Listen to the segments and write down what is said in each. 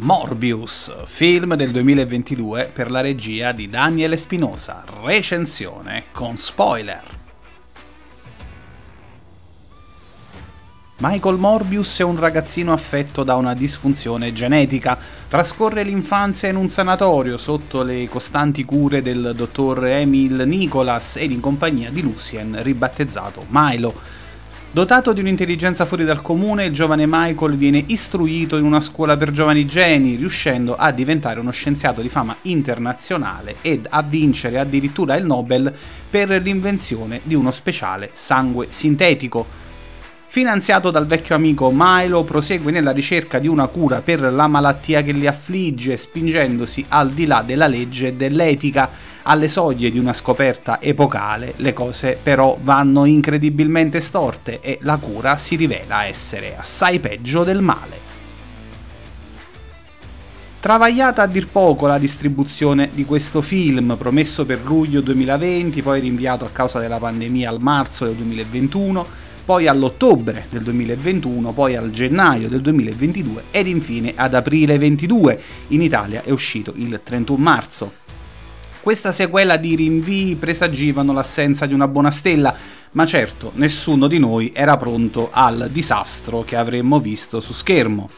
Morbius, film del 2022 per la regia di Daniele Spinosa, recensione con spoiler. Michael Morbius è un ragazzino affetto da una disfunzione genetica. Trascorre l'infanzia in un sanatorio sotto le costanti cure del dottor Emil Nicholas ed in compagnia di Lucien, ribattezzato Milo. Dotato di un'intelligenza fuori dal comune, il giovane Michael viene istruito in una scuola per giovani geni, riuscendo a diventare uno scienziato di fama internazionale ed a vincere addirittura il Nobel per l'invenzione di uno speciale sangue sintetico. Finanziato dal vecchio amico Milo, prosegue nella ricerca di una cura per la malattia che li affligge, spingendosi al di là della legge e dell'etica alle soglie di una scoperta epocale, le cose però vanno incredibilmente storte e la cura si rivela essere assai peggio del male. Travagliata a dir poco la distribuzione di questo film, promesso per luglio 2020, poi rinviato a causa della pandemia al marzo del 2021, poi all'ottobre del 2021, poi al gennaio del 2022 ed infine ad aprile 22. In Italia è uscito il 31 marzo. Questa sequela di rinvii presagivano l'assenza di una buona stella, ma certo nessuno di noi era pronto al disastro che avremmo visto su schermo.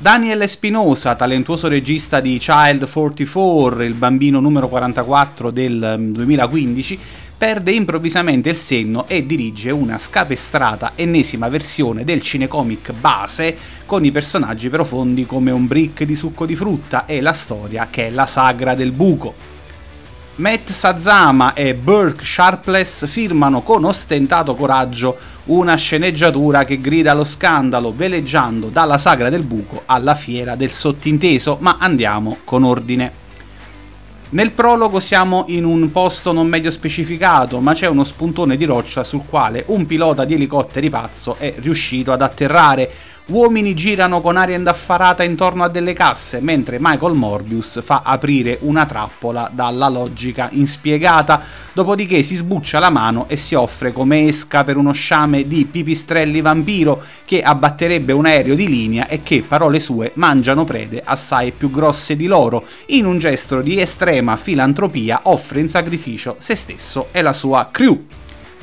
Daniel Espinosa, talentuoso regista di Child 44, il bambino numero 44 del 2015, mm, perde improvvisamente il senno e dirige una scapestrata ennesima versione del cinecomic base con i personaggi profondi come un brick di succo di frutta e la storia che è la sagra del buco. Matt Sazama e Burke Sharpless firmano con ostentato coraggio una sceneggiatura che grida allo scandalo, veleggiando dalla sagra del buco alla fiera del sottinteso, ma andiamo con ordine. Nel prologo siamo in un posto non meglio specificato, ma c'è uno spuntone di roccia sul quale un pilota di elicotteri pazzo è riuscito ad atterrare, Uomini girano con aria indaffarata intorno a delle casse, mentre Michael Morbius fa aprire una trappola dalla logica inspiegata, dopodiché si sbuccia la mano e si offre come esca per uno sciame di pipistrelli vampiro che abbatterebbe un aereo di linea e che, parole sue, mangiano prede assai più grosse di loro. In un gesto di estrema filantropia offre in sacrificio se stesso e la sua crew.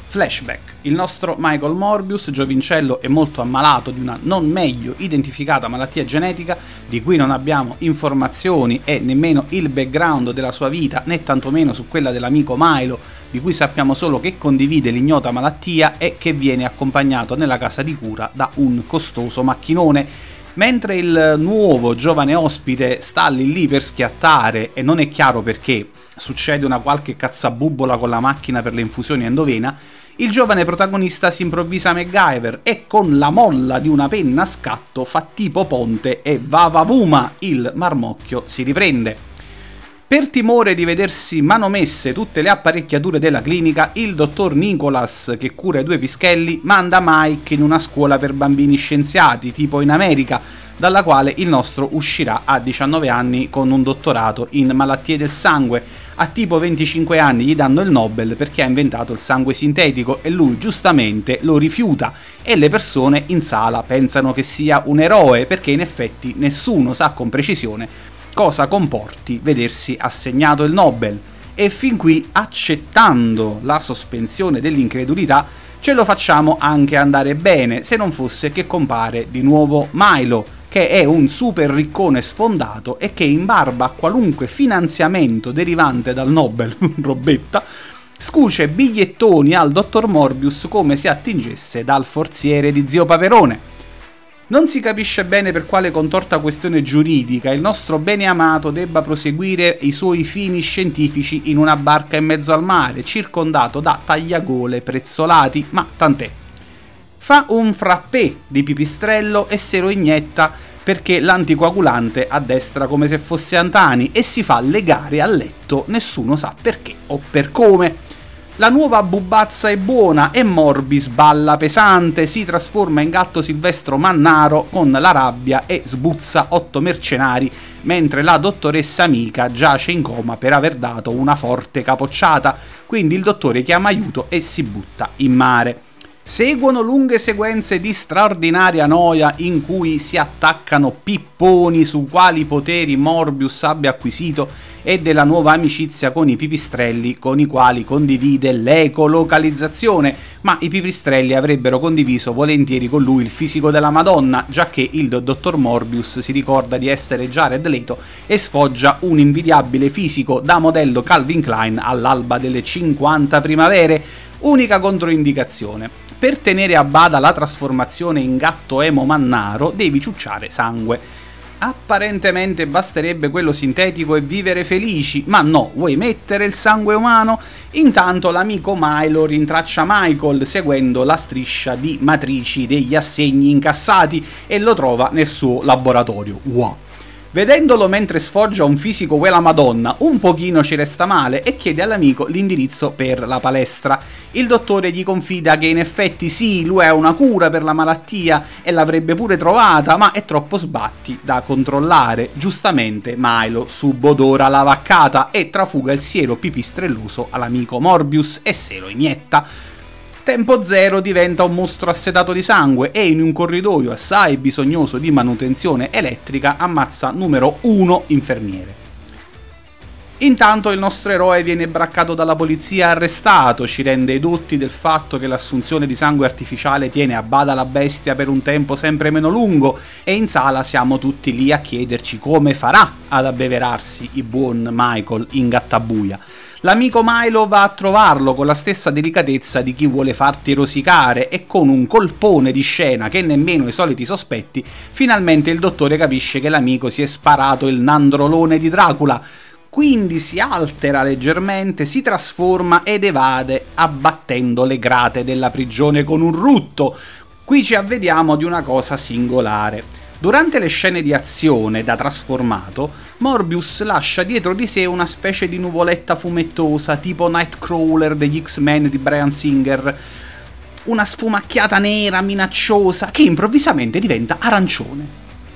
Flashback. Il nostro Michael Morbius, giovincello e molto ammalato di una non meglio identificata malattia genetica, di cui non abbiamo informazioni e nemmeno il background della sua vita, né tantomeno su quella dell'amico Milo, di cui sappiamo solo che condivide l'ignota malattia e che viene accompagnato nella casa di cura da un costoso macchinone. Mentre il nuovo giovane ospite sta lì lì per schiattare e non è chiaro perché, succede una qualche cazzabubola con la macchina per le infusioni endovena, il giovane protagonista si improvvisa MacGyver e con la molla di una penna a scatto fa tipo ponte e vavavuma il marmocchio si riprende. Per timore di vedersi manomesse tutte le apparecchiature della clinica, il dottor Nicholas, che cura i due pischelli, manda Mike in una scuola per bambini scienziati, tipo in America, dalla quale il nostro uscirà a 19 anni con un dottorato in malattie del sangue. A tipo 25 anni gli danno il Nobel perché ha inventato il sangue sintetico e lui giustamente lo rifiuta e le persone in sala pensano che sia un eroe perché in effetti nessuno sa con precisione cosa comporti vedersi assegnato il Nobel. E fin qui, accettando la sospensione dell'incredulità, ce lo facciamo anche andare bene, se non fosse che compare di nuovo Milo, che è un super riccone sfondato e che in barba a qualunque finanziamento derivante dal Nobel, robetta, scuce bigliettoni al dottor Morbius come se attingesse dal forziere di zio Paperone. Non si capisce bene per quale contorta questione giuridica il nostro bene amato debba proseguire i suoi fini scientifici in una barca in mezzo al mare, circondato da tagliagole prezzolati, ma tant'è. Fa un frappè di pipistrello e se lo inietta perché l'anticoagulante addestra come se fosse Antani e si fa legare a letto, nessuno sa perché o per come. La nuova bubazza è buona e Morbis balla pesante, si trasforma in gatto silvestro mannaro con la rabbia e sbuzza otto mercenari, mentre la dottoressa amica giace in coma per aver dato una forte capocciata, quindi il dottore chiama aiuto e si butta in mare. Seguono lunghe sequenze di straordinaria noia in cui si attaccano pipponi su quali poteri Morbius abbia acquisito e della nuova amicizia con i pipistrelli con i quali condivide l'ecolocalizzazione, ma i pipistrelli avrebbero condiviso volentieri con lui il fisico della Madonna, già che il dottor Morbius si ricorda di essere Jared Leto e sfoggia un invidiabile fisico da modello Calvin Klein all'alba delle 50 primavere, unica controindicazione per tenere a bada la trasformazione in gatto emo mannaro devi ciucciare sangue. Apparentemente basterebbe quello sintetico e vivere felici, ma no, vuoi mettere il sangue umano? Intanto l'amico Milo rintraccia Michael seguendo la striscia di matrici degli assegni incassati e lo trova nel suo laboratorio. Wow! Vedendolo mentre sfoggia un fisico quella madonna, un pochino ci resta male e chiede all'amico l'indirizzo per la palestra. Il dottore gli confida che in effetti sì, lui ha una cura per la malattia e l'avrebbe pure trovata, ma è troppo sbatti da controllare. Giustamente Milo subodora la vaccata e trafuga il siero pipistrelloso all'amico Morbius e se lo inietta. Tempo Zero diventa un mostro assetato di sangue e in un corridoio assai bisognoso di manutenzione elettrica ammazza numero 1 infermiere. Intanto il nostro eroe viene braccato dalla polizia e arrestato, ci rende edotti del fatto che l'assunzione di sangue artificiale tiene a bada la bestia per un tempo sempre meno lungo e in sala siamo tutti lì a chiederci come farà ad abbeverarsi il buon Michael in gattabuia. L'amico Milo va a trovarlo con la stessa delicatezza di chi vuole farti rosicare e con un colpone di scena che nemmeno i soliti sospetti, finalmente il dottore capisce che l'amico si è sparato il nandrolone di Dracula. Quindi si altera leggermente, si trasforma ed evade, abbattendo le grate della prigione con un rutto. Qui ci avvediamo di una cosa singolare. Durante le scene di azione da trasformato, Morbius lascia dietro di sé una specie di nuvoletta fumettosa tipo Nightcrawler degli X-Men di Brian Singer, una sfumacchiata nera minacciosa che improvvisamente diventa arancione,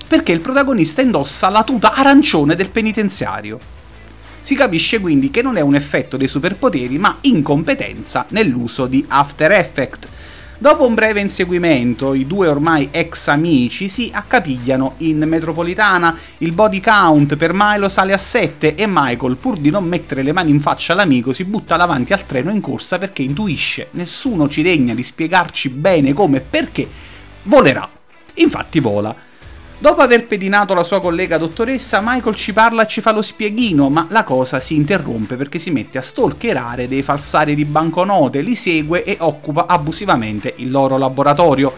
perché il protagonista indossa la tuta arancione del penitenziario. Si capisce quindi che non è un effetto dei superpoteri, ma incompetenza nell'uso di After Effects, Dopo un breve inseguimento, i due ormai ex amici si accapigliano in metropolitana, il body count per Milo sale a 7 e Michael, pur di non mettere le mani in faccia all'amico, si butta davanti al treno in corsa perché intuisce, nessuno ci degna di spiegarci bene come e perché, volerà. Infatti vola Dopo aver pedinato la sua collega dottoressa, Michael ci parla e ci fa lo spieghino, ma la cosa si interrompe perché si mette a stalkerare dei falsari di banconote, li segue e occupa abusivamente il loro laboratorio.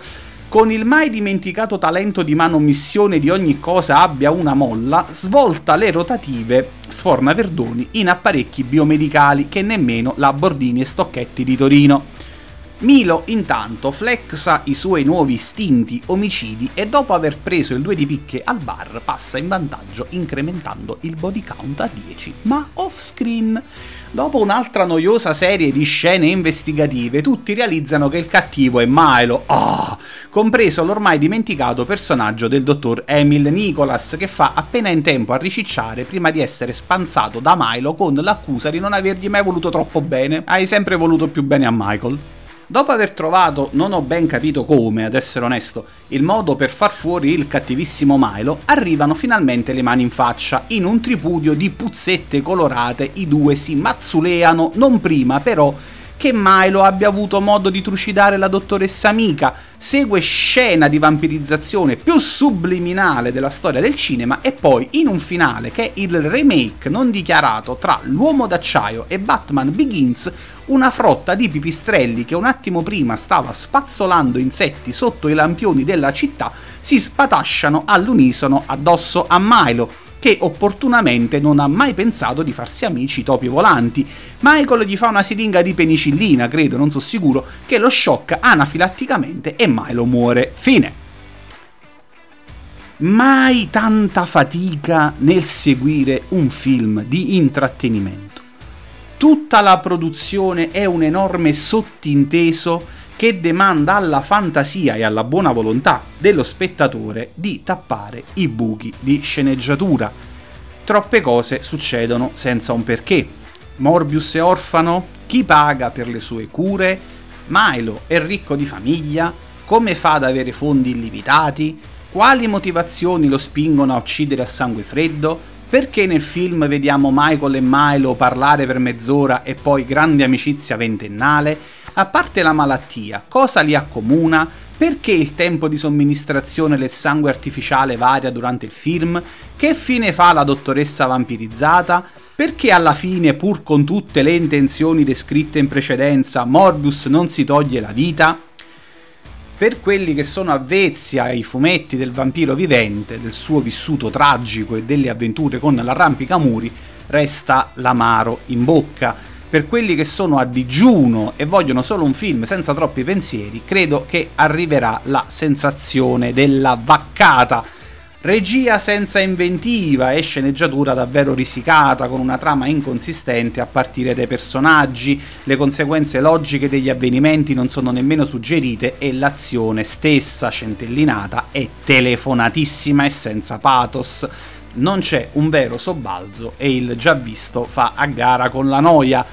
Con il mai dimenticato talento di manomissione di ogni cosa abbia una molla, svolta le rotative, sforna Verdoni in apparecchi biomedicali che nemmeno la Bordini e Stocchetti di Torino. Milo intanto flexa i suoi nuovi istinti omicidi e dopo aver preso il 2 di picche al bar passa in vantaggio incrementando il body count a 10, ma off screen. Dopo un'altra noiosa serie di scene investigative, tutti realizzano che il cattivo è Milo, oh, compreso l'ormai dimenticato personaggio del dottor Emil Nicholas, che fa appena in tempo a ricicciare prima di essere spanzato da Milo con l'accusa di non avergli mai voluto troppo bene. Hai sempre voluto più bene a Michael. Dopo aver trovato, non ho ben capito come, ad essere onesto, il modo per far fuori il cattivissimo Milo, arrivano finalmente le mani in faccia. In un tripudio di puzzette colorate i due si mazzuleano, non prima però che Milo abbia avuto modo di trucidare la dottoressa amica, segue scena di vampirizzazione più subliminale della storia del cinema e poi in un finale che è il remake non dichiarato tra L'uomo d'acciaio e Batman Begins, una frotta di pipistrelli che un attimo prima stava spazzolando insetti sotto i lampioni della città si spatasciano all'unisono addosso a Milo che opportunamente non ha mai pensato di farsi amici topi volanti. Michael gli fa una siringa di penicillina, credo, non sono sicuro, che lo sciocca anafilatticamente e Milo muore. Fine. Mai tanta fatica nel seguire un film di intrattenimento. Tutta la produzione è un enorme sottinteso che demanda alla fantasia e alla buona volontà dello spettatore di tappare i buchi di sceneggiatura. Troppe cose succedono senza un perché. Morbius è orfano? Chi paga per le sue cure? Milo è ricco di famiglia? Come fa ad avere fondi illimitati? Quali motivazioni lo spingono a uccidere a sangue freddo? Perché nel film vediamo Michael e Milo parlare per mezz'ora e poi grande amicizia ventennale? A parte la malattia, cosa li accomuna? Perché il tempo di somministrazione del sangue artificiale varia durante il film? Che fine fa la dottoressa vampirizzata? Perché alla fine, pur con tutte le intenzioni descritte in precedenza, Morbius non si toglie la vita? Per quelli che sono avvezzi ai fumetti del vampiro vivente, del suo vissuto tragico e delle avventure con l'arrampicamuri, resta l'amaro in bocca. Per quelli che sono a digiuno e vogliono solo un film senza troppi pensieri, credo che arriverà la sensazione della vaccata Regia senza inventiva e sceneggiatura davvero risicata, con una trama inconsistente a partire dai personaggi, le conseguenze logiche degli avvenimenti non sono nemmeno suggerite e l'azione stessa, centellinata, è telefonatissima e senza pathos. Non c'è un vero sobbalzo e il già visto fa a gara con la noia.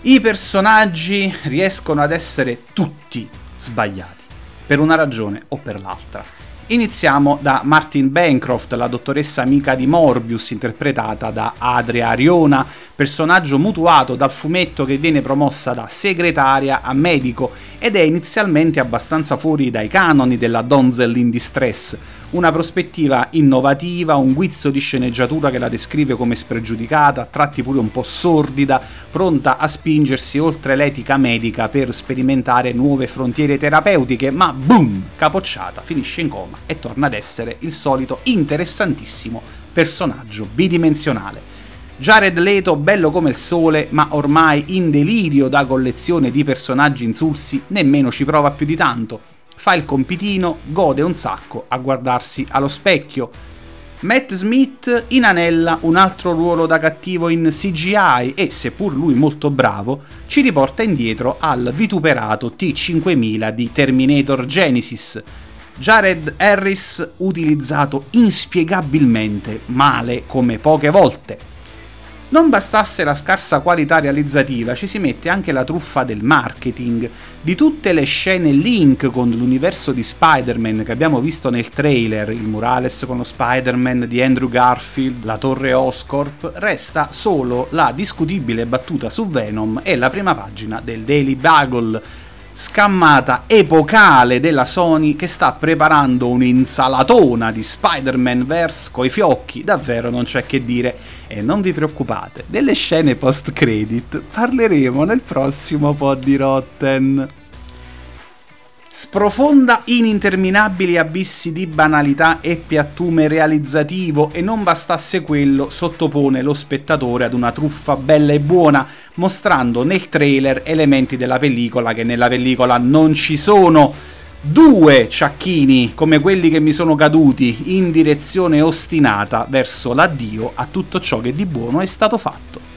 I personaggi riescono ad essere tutti sbagliati, per una ragione o per l'altra. Iniziamo da Martin Bancroft, la dottoressa amica di Morbius, interpretata da Adria Ariona, personaggio mutuato dal fumetto che viene promossa da segretaria a medico ed è inizialmente abbastanza fuori dai canoni della Donzel in distress, una prospettiva innovativa, un guizzo di sceneggiatura che la descrive come spregiudicata, a tratti pure un po' sordida, pronta a spingersi oltre l'etica medica per sperimentare nuove frontiere terapeutiche, ma boom, capocciata, finisce in coma e torna ad essere il solito interessantissimo personaggio bidimensionale. Jared Leto, bello come il sole, ma ormai in delirio da collezione di personaggi insulsi, nemmeno ci prova più di tanto fa il compitino, gode un sacco a guardarsi allo specchio. Matt Smith inanella un altro ruolo da cattivo in CGI e, seppur lui molto bravo, ci riporta indietro al vituperato T5000 di Terminator Genesis. Jared Harris utilizzato inspiegabilmente male come poche volte. Non bastasse la scarsa qualità realizzativa, ci si mette anche la truffa del marketing, di tutte le scene link con l'universo di Spider-Man che abbiamo visto nel trailer, il Murales con lo Spider-Man di Andrew Garfield, la torre Oscorp, resta solo la discutibile battuta su Venom e la prima pagina del Daily Bugle, scammata epocale della Sony che sta preparando un'insalatona di Spider-Man verse coi fiocchi, davvero non c'è che dire. E non vi preoccupate, delle scene post-credit parleremo nel prossimo pod di Rotten. Sprofonda in interminabili abissi di banalità e piattume realizzativo e non bastasse quello, sottopone lo spettatore ad una truffa bella e buona, mostrando nel trailer elementi della pellicola che nella pellicola non ci sono. Due ciacchini come quelli che mi sono caduti in direzione ostinata verso l'addio a tutto ciò che di buono è stato fatto.